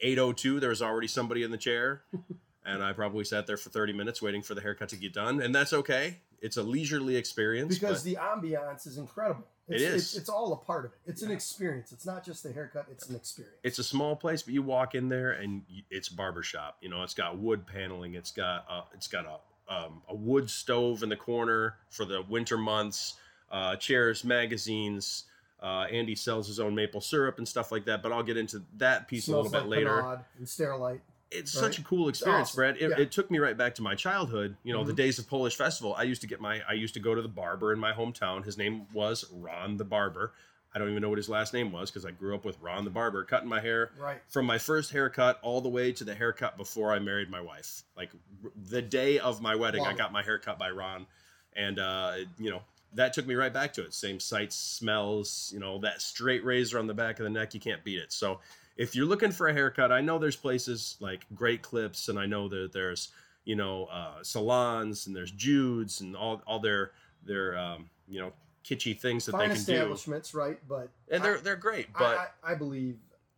8:02. There was already somebody in the chair <laughs> and I probably sat there for 30 minutes waiting for the haircut to get done, and that's okay. It's a leisurely experience. Because the ambiance is incredible. It It's. It's, it's all a part of it. It's an experience. It's not just the haircut. It's an experience. it's a small place, but you walk in there and it's barbershop. You know, it's got wood paneling. It's got uh, it's got a um, a wood stove in the corner for the winter months. Uh, chairs, magazines. Uh, Andy sells his own maple syrup and stuff like that, but I'll get into that piece a Smells little bit like later. And Sterilite. it's right? such a cool experience, awesome. Brad. It, Yeah. it took me right back to my childhood. You know, the Mhm. days of Polish Festival. I used to get my, I used to go to the barber in my hometown. His name was Ron the Barber. I don't even know what his last name was because I grew up with Ron the Barber, cutting my hair Right. from my first haircut all the way to the haircut before I married my wife. Like r- the day of my wedding, I got my hair cut by Ron, and uh, you know that took me right back to it. Same sights, smells, you know that straight razor on the back of the neck, you can't beat it. So if you're looking for a haircut, I know there's places like Great Clips, and I know that there's you know uh, salons and there's Jude's and all all their their um, you know kitschy things that Fine they can do, establishments, right? But and they're I- they're great. But I, I believe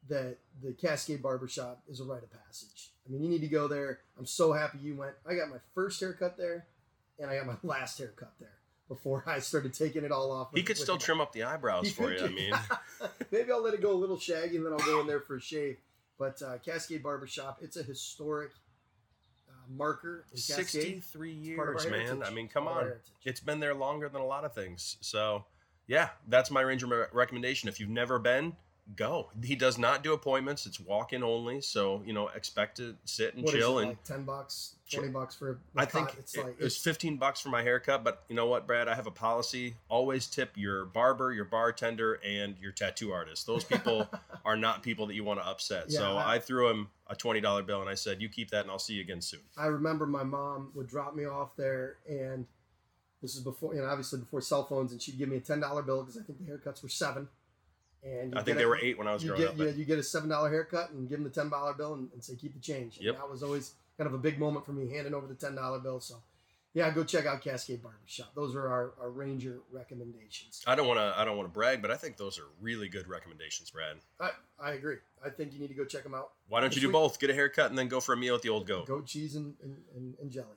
that the Cascade Barbershop is a rite of passage. I mean, you need to go there. I'm so happy you went. I got my first haircut there, and I got my <laughs> last haircut there before I started taking it all off. He could still trim up the eyebrows He for you. I mean, <laughs> Maybe I'll let it go a little shaggy and then I'll go in there for a shave. But uh, Cascade Barbershop, it's a historic marker 63 part of our years, man. I mean, come Part of our on. It's been there longer than a lot of things. So, yeah, that's my Ranger recommendation. If you've never been, go. He does not do appointments. It's walk-in only. So, you know, expect to sit and What is chill it, and like ten bucks, Sure. twenty bucks for. I think it's it, like it was 15 bucks for my haircut, but you know what, Brad? I have a policy. Always tip your barber, your bartender, and your tattoo artist. Those people <laughs> are not people that you want to upset. so I- I threw him a $20 bill and I said, you keep that and I'll see you again soon. I remember my mom would drop me off there, and this is before, you know, obviously before cell phones, and she'd give me a ten dollar bill because I think the haircuts were seven. And I think they a- were eight when I was growing get up. you, you get a seven dollar haircut and give them the ten dollar bill and, and say keep the change. And Yep. that was always kind of a big moment for me handing over the ten dollar bill. So yeah, go check out Cascade Barbershop. Those are our, our Ranger recommendations. I don't want to. I don't want to brag, but I think those are really good recommendations, Brad. I, I agree. I think you need to go check them out. Why don't you do week- both? Get a haircut and then go for a meal at the old goat. goat cheese and, and, and, and jelly.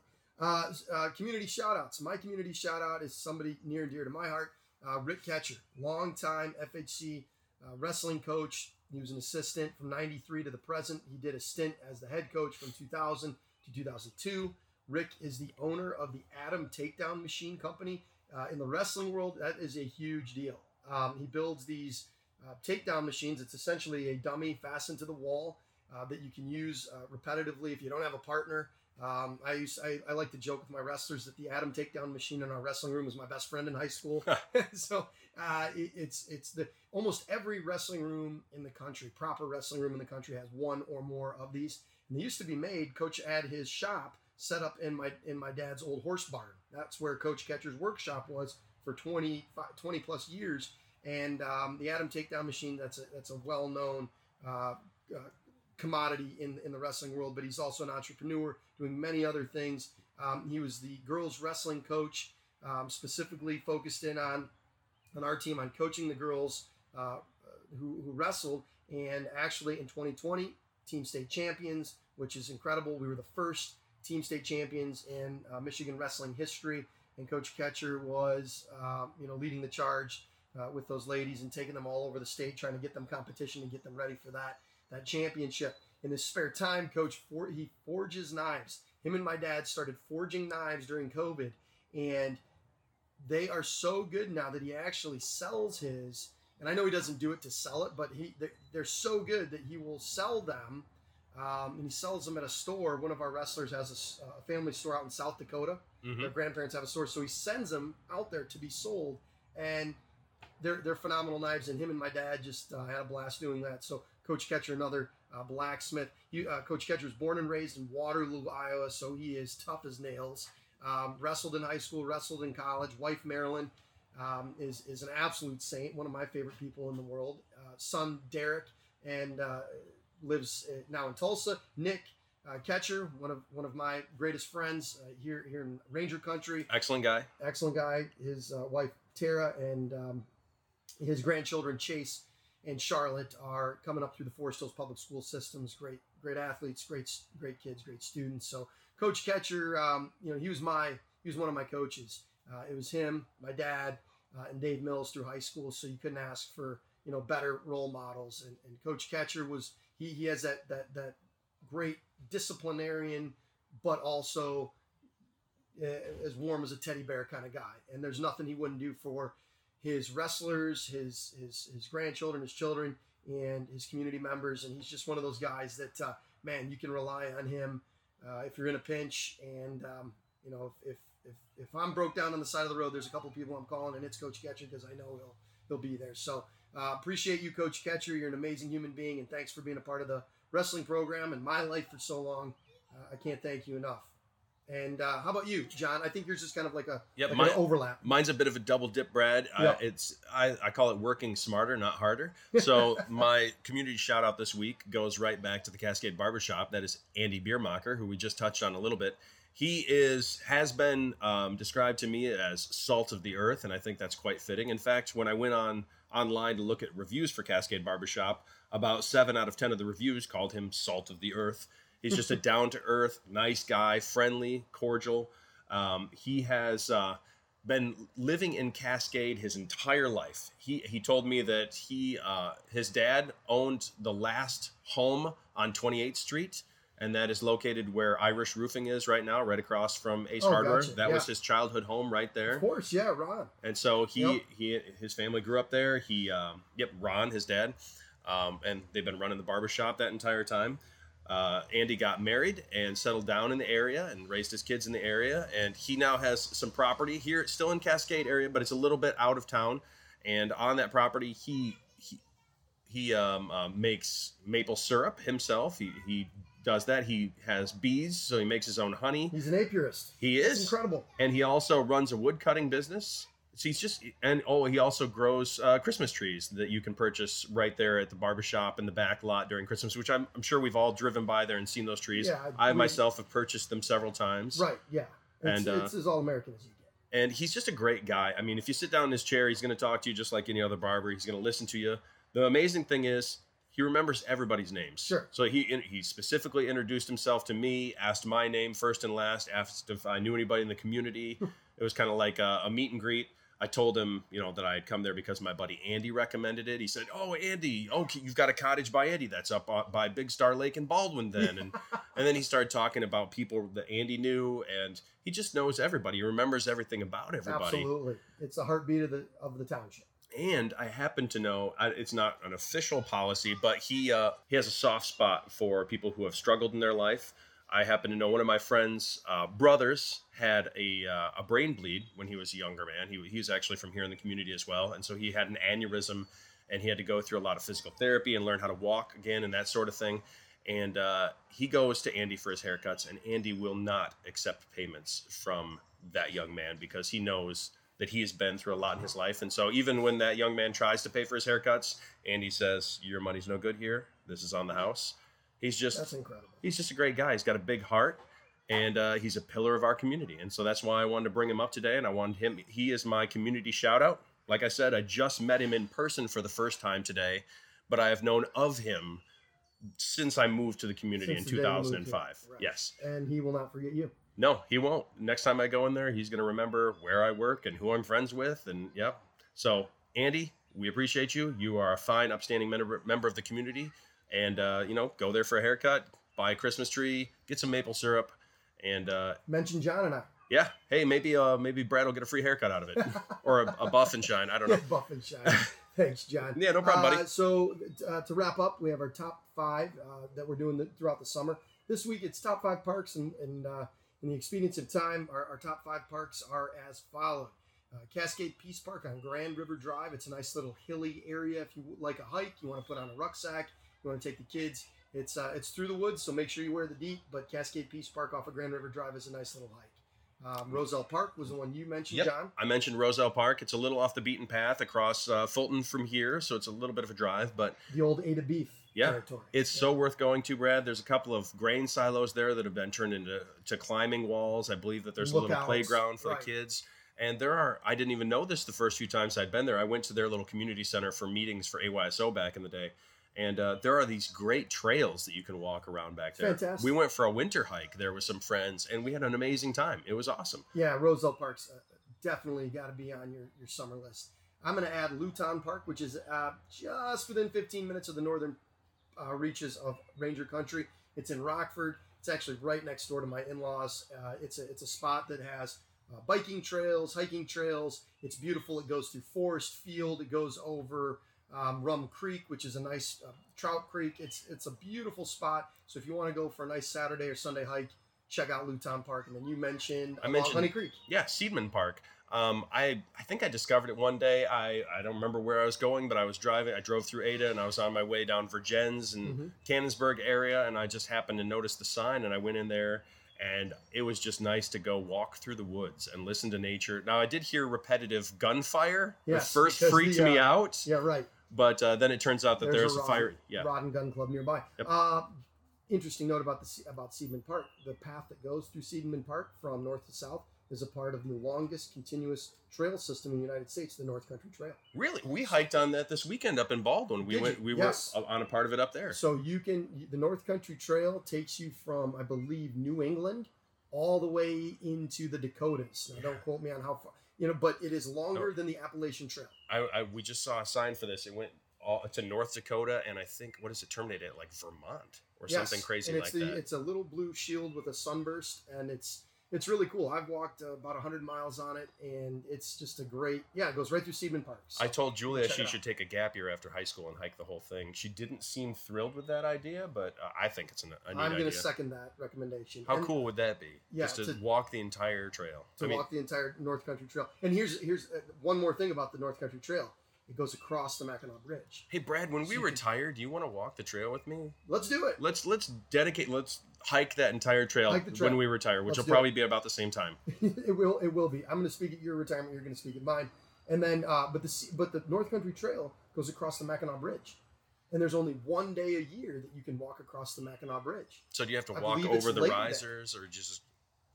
Uh, uh, community shout outs. My community shout out is somebody near and dear to my heart. Uh, Rick Ketcher, longtime FHC uh, wrestling coach. He was an assistant from 93 to the present. He did a stint as the head coach from 2000 to 2002. Rick is the owner of the Adam Takedown Machine Company. Uh, in the wrestling world, that is a huge deal. Um, he builds these uh, takedown machines. It's essentially a dummy fastened to the wall uh, that you can use uh, repetitively if you don't have a partner. Um, I, used, I I like to joke with my wrestlers that the Adam takedown machine in our wrestling room was my best friend in high school. <laughs> <laughs> so uh, it, it's it's the almost every wrestling room in the country, proper wrestling room in the country, has one or more of these. And they used to be made. Coach had his shop set up in my in my dad's old horse barn. That's where Coach Ketcher's workshop was for 20, 20 plus years. And um, the Adam takedown machine that's a that's a well known uh, uh, commodity in in the wrestling world. But he's also an entrepreneur doing many other things. Um, he was the girls wrestling coach, um, specifically focused in on on our team on coaching the girls uh, who, who wrestled. And actually, in 2020, team state champions, which is incredible. We were the first team state champions in uh, Michigan wrestling history, and Coach Ketcher was, uh, you know, leading the charge uh, with those ladies and taking them all over the state, trying to get them competition and get them ready for that that championship. In his spare time, Coach for, he forges knives. Him and my dad started forging knives during COVID, and they are so good now that he actually sells his. And I know he doesn't do it to sell it, but he they're, so good that he will sell them, um, and he sells them at a store. One of our wrestlers has a family store out in South Dakota. Mhm. Their grandparents have a store, so he sends them out there to be sold, and they're they're phenomenal knives. And him and my dad just uh, had a blast doing that. So Coach Ketcher, another uh, blacksmith. He, uh, Coach Ketcher was born and raised in Waterloo, Iowa, so he is tough as nails. Um, wrestled in high school, wrestled in college. Wife Marilyn um, is is an absolute saint, one of my favorite people in the world. Uh, son Derek and uh, lives uh, now in Tulsa. Nick uh, Ketcher, one of one of my greatest friends uh, here here in Ranger Country. Excellent guy. Excellent guy. His uh, wife Tara and um, his grandchildren Chase and Charlotte are coming up through the Forest Hills Public School systems. Great, great athletes, great, great kids, great students. So Coach Ketcher, um, you know, he was my he was one of my coaches. Uh, it was him, my dad, uh, and Dave Mills through high school. So you couldn't ask for you know better role models. And, and Coach Ketcher was he he has that that that great disciplinarian, but also uh, as warm as a teddy bear kind of guy. And there's nothing he wouldn't do for his wrestlers, his his his grandchildren, his children, and his community members. And he's just one of those guys that uh, man, you can rely on him uh, if you're in a pinch. And um, you know, if, if if if I'm broke down on the side of the road, there's a couple people I'm calling, and it's Coach Ketcher because I know he'll he'll be there. So uh, appreciate you, Coach Ketcher. You're an amazing human being, and thanks for being a part of the wrestling program and my life for so long. Uh, I can't thank you enough. And uh, how about you, John? I think yours is kind of like a Yep, like my- an overlap. Mine's a bit of a double dip, Brad. Yeah. Uh, it's I, I call it working smarter, not harder. <laughs> So my community shout out this week goes right back to the Cascade Barbershop. That is Andy Biermacher, who we just touched on a little bit. He is has been um, described to me as salt of the earth, and I think that's quite fitting. In fact, when I went on online to look at reviews for Cascade Barbershop, about seven out of ten of the reviews called him salt of the earth. He's just a down to earth, nice guy, friendly, cordial. Um, he has uh, been living in Cascade his entire life. He he told me that he uh, his dad owned the last home on 28th Street, and that is located where Irish Roofing is right now, right across from Ace Oh, Hardware. gotcha. That Yeah. was his childhood home right there. Of course, yeah, Ron. And so he Yep. he his family grew up there. He um, yep, Ron, his dad, um, and they've been running the barbershop that entire time. Uh, Andy got married and settled down in the area and raised his kids in the area. And he now has some property here, still in Cascade area, but it's a little bit out of town. And on that property, he he he um, uh, makes maple syrup himself. He he does that. He has bees, so he makes his own honey. He's an apiarist. He is incredible. and he also runs a wood cutting business. So he's just and oh, he also grows uh, Christmas trees that you can purchase right there at the barbershop in the back lot during Christmas, which I'm, I'm sure we've all driven by there and seen those trees. Yeah, I we- myself have purchased them several times. Right, yeah. It's, And, uh, it's as all American as you get. And he's just a great guy. I mean, if you sit down in his chair, he's going to talk to you just like any other barber. He's going to listen to you. The amazing thing is, he remembers everybody's names. Sure. So he he specifically introduced himself to me, asked my name first and last, asked if I knew anybody in the community. <laughs> it was kind of like a, a meet and greet. I told him, you know, that I had come there because my buddy Andy recommended it. He said, "Oh, Andy, okay, you've got a cottage by Andy that's up uh, by Big Star Lake in Baldwin, then." And <laughs> and then he started talking about people that Andy knew, and he just knows everybody. He remembers everything about everybody. Absolutely. It's the heartbeat of the of the township. And I happen to know it's not an official policy, but he uh, he has a soft spot for people who have struggled in their life. I happen to know one of my friends' uh, brothers had a uh, a brain bleed when he was a younger man. He he was actually from here in the community as well, and so he had an aneurysm, and he had to go through a lot of physical therapy and learn how to walk again and that sort of thing. And uh, he goes to Andy for his haircuts, and Andy will not accept payments from that young man because he knows that he has been through a lot in his life. And so even when that young man tries to pay for his haircuts, Andy says, "Your money's no good here. This is on the house." He's just That's incredible. he's just a great guy. He's got a big heart, and uh, he's a pillar of our community. And so that's why I wanted to bring him up today. And I wanted him. He is my community shout out. Like I said, I just met him in person for the first time today, but I have known of him since I moved to the community Since in the day you moved here. 2005. Right. Yes. And he will not forget you. No, he won't. Next time I go in there, he's going to remember where I work and who I'm friends with. And yep. So, Andy, we appreciate you. You are a fine, upstanding member, member of the community. And, uh, you know, go there for a haircut, buy a Christmas tree, get some maple syrup. And, uh, Mention John and I. yeah, hey, maybe uh, maybe Brad will get a free haircut out of it <laughs> or a, a buff and shine. I don't know. <laughs> Buff and shine. Thanks, John. <laughs> Yeah, no problem, Uh, buddy. so uh, to wrap up, we have our top five uh, that we're doing the, throughout the summer. This week it's top five parks, and, and uh, in the expedience of time, our, our top five parks are as followed. Uh, Cascade Peace Park on Grand River Drive. It's a nice little hilly area. If you like a hike, you want to put on a rucksack, want to take the kids. It's uh, it's through the woods, so make sure you wear the DEET. But Cascade Peace Park off of Grand River Drive is a nice little hike. Um, Roselle Park was the one you mentioned, Yep. John. I mentioned Roselle Park. It's a little off the beaten path across uh, Fulton from here, so it's a little bit of a drive, but The old Ada Beef Yeah, territory. It's Yeah. so worth going to, Brad. There's a couple of grain silos there that have been turned into to climbing walls. I believe that there's a little playground for right. the kids. And there are, I didn't even know this the first few times I'd been there. I went to their little community center for meetings for AYSO back in the day. And uh, there are these great trails that you can walk around back there. Fantastic. We went for a winter hike there with some friends, and we had an amazing time. It was awesome. Yeah, Roselle Park's uh, definitely got to be on your, your summer list. I'm going to add Luton Park, which is uh, just within 15 minutes of the northern uh, reaches of Ranger Country. It's in Rockford. It's actually right next door to my in-laws. Uh, it's a it's a spot that has uh, biking trails, hiking trails. It's beautiful. It goes through Forest Field. It goes over um, Rum Creek, which is a nice uh, trout creek. It's it's a beautiful spot. So if you want to go for a nice Saturday or Sunday hike, check out Luton Park. And then you mentioned, I mentioned- Honey Creek. Yeah, Seidman Park. Um, I I think I discovered it one day. I, I don't remember where I was going, but I was driving. I drove through Ada, and I was on my way down Virgins and Mhm. Cannonsburg area, and I just happened to notice the sign, and I went in there, and it was just nice to go walk through the woods and listen to nature. Now I did hear repetitive gunfire. Yes, it first freaked the, me uh, out, Yeah, right. But uh, then it turns out that there's, a, rod, fire. Yeah, Rod and Gun Club nearby. Yep. Uh, interesting note about the about Seidman Park. The path that goes through Seidman Park from north to south is a part of the longest continuous trail system in the United States, the North Country Trail. Really, we hiked on that this weekend up in Baldwin. We Did went. you? We Yes. were on a part of it up there. So you can the North Country Trail takes you from I believe New England all the way into the Dakotas. Now don't quote me on how far, you know, but it is longer oh. than the Appalachian Trail. I, I we just saw a sign for this. It went all to North Dakota, and I think what does it terminate at like Vermont or Yes, something crazy and like it's the, that. It's a little blue shield with a sunburst, and it's it's really cool. I've walked uh, about hundred miles on it, and it's just a great. Yeah, it goes right through Seidman Park. So I told Julia she should take a gap year after high school and hike the whole thing. She didn't seem thrilled with that idea, but uh, I think it's an, a I'm going to second that recommendation. How And cool would that be? Yeah, just to, to- walk the entire trail. To I mean, walk the entire North Country Trail. And here's here's uh, one more thing about the North Country Trail. It goes across the Mackinac Bridge. hey Brad, when we So can- retire, do you want to walk the trail with me? Let's do it. Let's let's dedicate. Let's hike that entire trail, trail. when we retire, which Let's will probably be about the same time. <laughs> it will it will be. I'm going to speak at your retirement. You're going to speak at mine. And then, uh, but the but the North Country Trail goes across the Mackinac Bridge, and there's only one day a year that you can walk across the Mackinac Bridge. So do you have to I walk over the risers or just?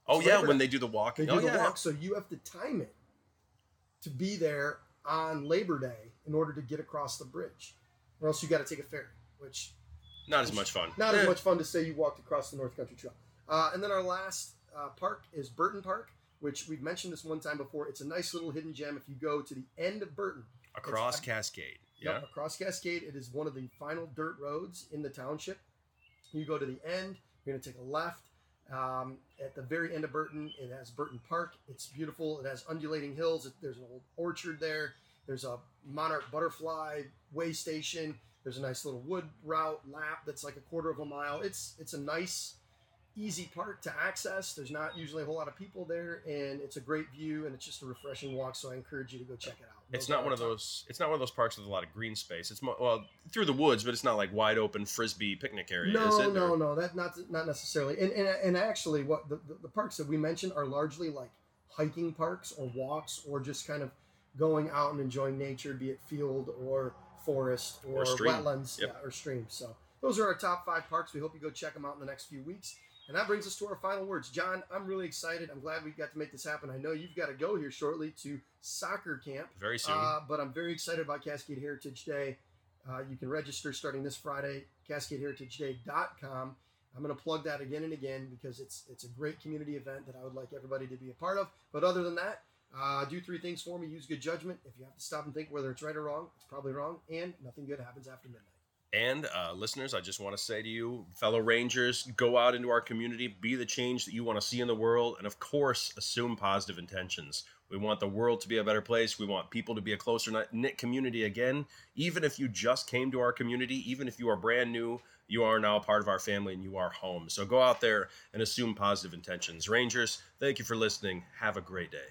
Oh yeah, when they do the walking. They do oh, the yeah. walk, so you have to time it to be there on Labor Day in order to get across the bridge, or else you got to take a ferry, which Not as much fun. not as much fun to say you walked across the North Country Trail. Uh, and then our last uh, park is Burton Park, which we've mentioned this one time before. It's a nice little hidden gem. If you go to the end of Burton, across It's- Cascade. Yep, Yeah. across Cascade, it is one of the final dirt roads in the township. You go to the end, you're going to take a left. Um, at the very end of Burton, it has Burton Park. It's beautiful. It has undulating hills. There's an old orchard there. There's a monarch butterfly way station. There's a nice little wood route lap that's like a quarter of a mile. It's it's a nice, easy park to access. There's not usually a whole lot of people there, and it's a great view and it's just a refreshing walk. So I encourage you to go check it out. It's not one of those. It's not one of those parks with a lot of green space. It's mo- well through the woods, but it's not like wide open frisbee picnic area. No, is it? no, Or- no. That not not necessarily. And and, and actually, what the, the, the parks that we mentioned are largely like hiking parks or walks or just kind of going out and enjoying nature, be it field or forest or, Or wetlands Yep. yeah, or streams. So those are our top five parks. We hope you go check them out in the next few weeks. And that brings us to our final words. John, I'm really excited. I'm glad we got to make this happen. I know you've got to go here shortly to soccer camp. Very soon. Uh, but I'm very excited about Cascade Heritage Day. Uh, you can register starting this Friday, CascadeHeritageDay.com. I'm going to plug that again and again because it's it's a great community event that I would like everybody to be a part of. But other than that, uh, do three things for me. Use good judgment. If you have to stop and think whether it's right or wrong, it's probably wrong. And nothing good happens after midnight. And uh, listeners, I just want to say to you, fellow Rangers, go out into our community, be the change that you want to see in the world, and of course, assume positive intentions. We want the world to be a better place. We want people to be a closer knit community again. Even if you just came to our community, even if you are brand new, you are now a part of our family and you are home. So go out there and assume positive intentions. Rangers, thank you for listening. Have a great day.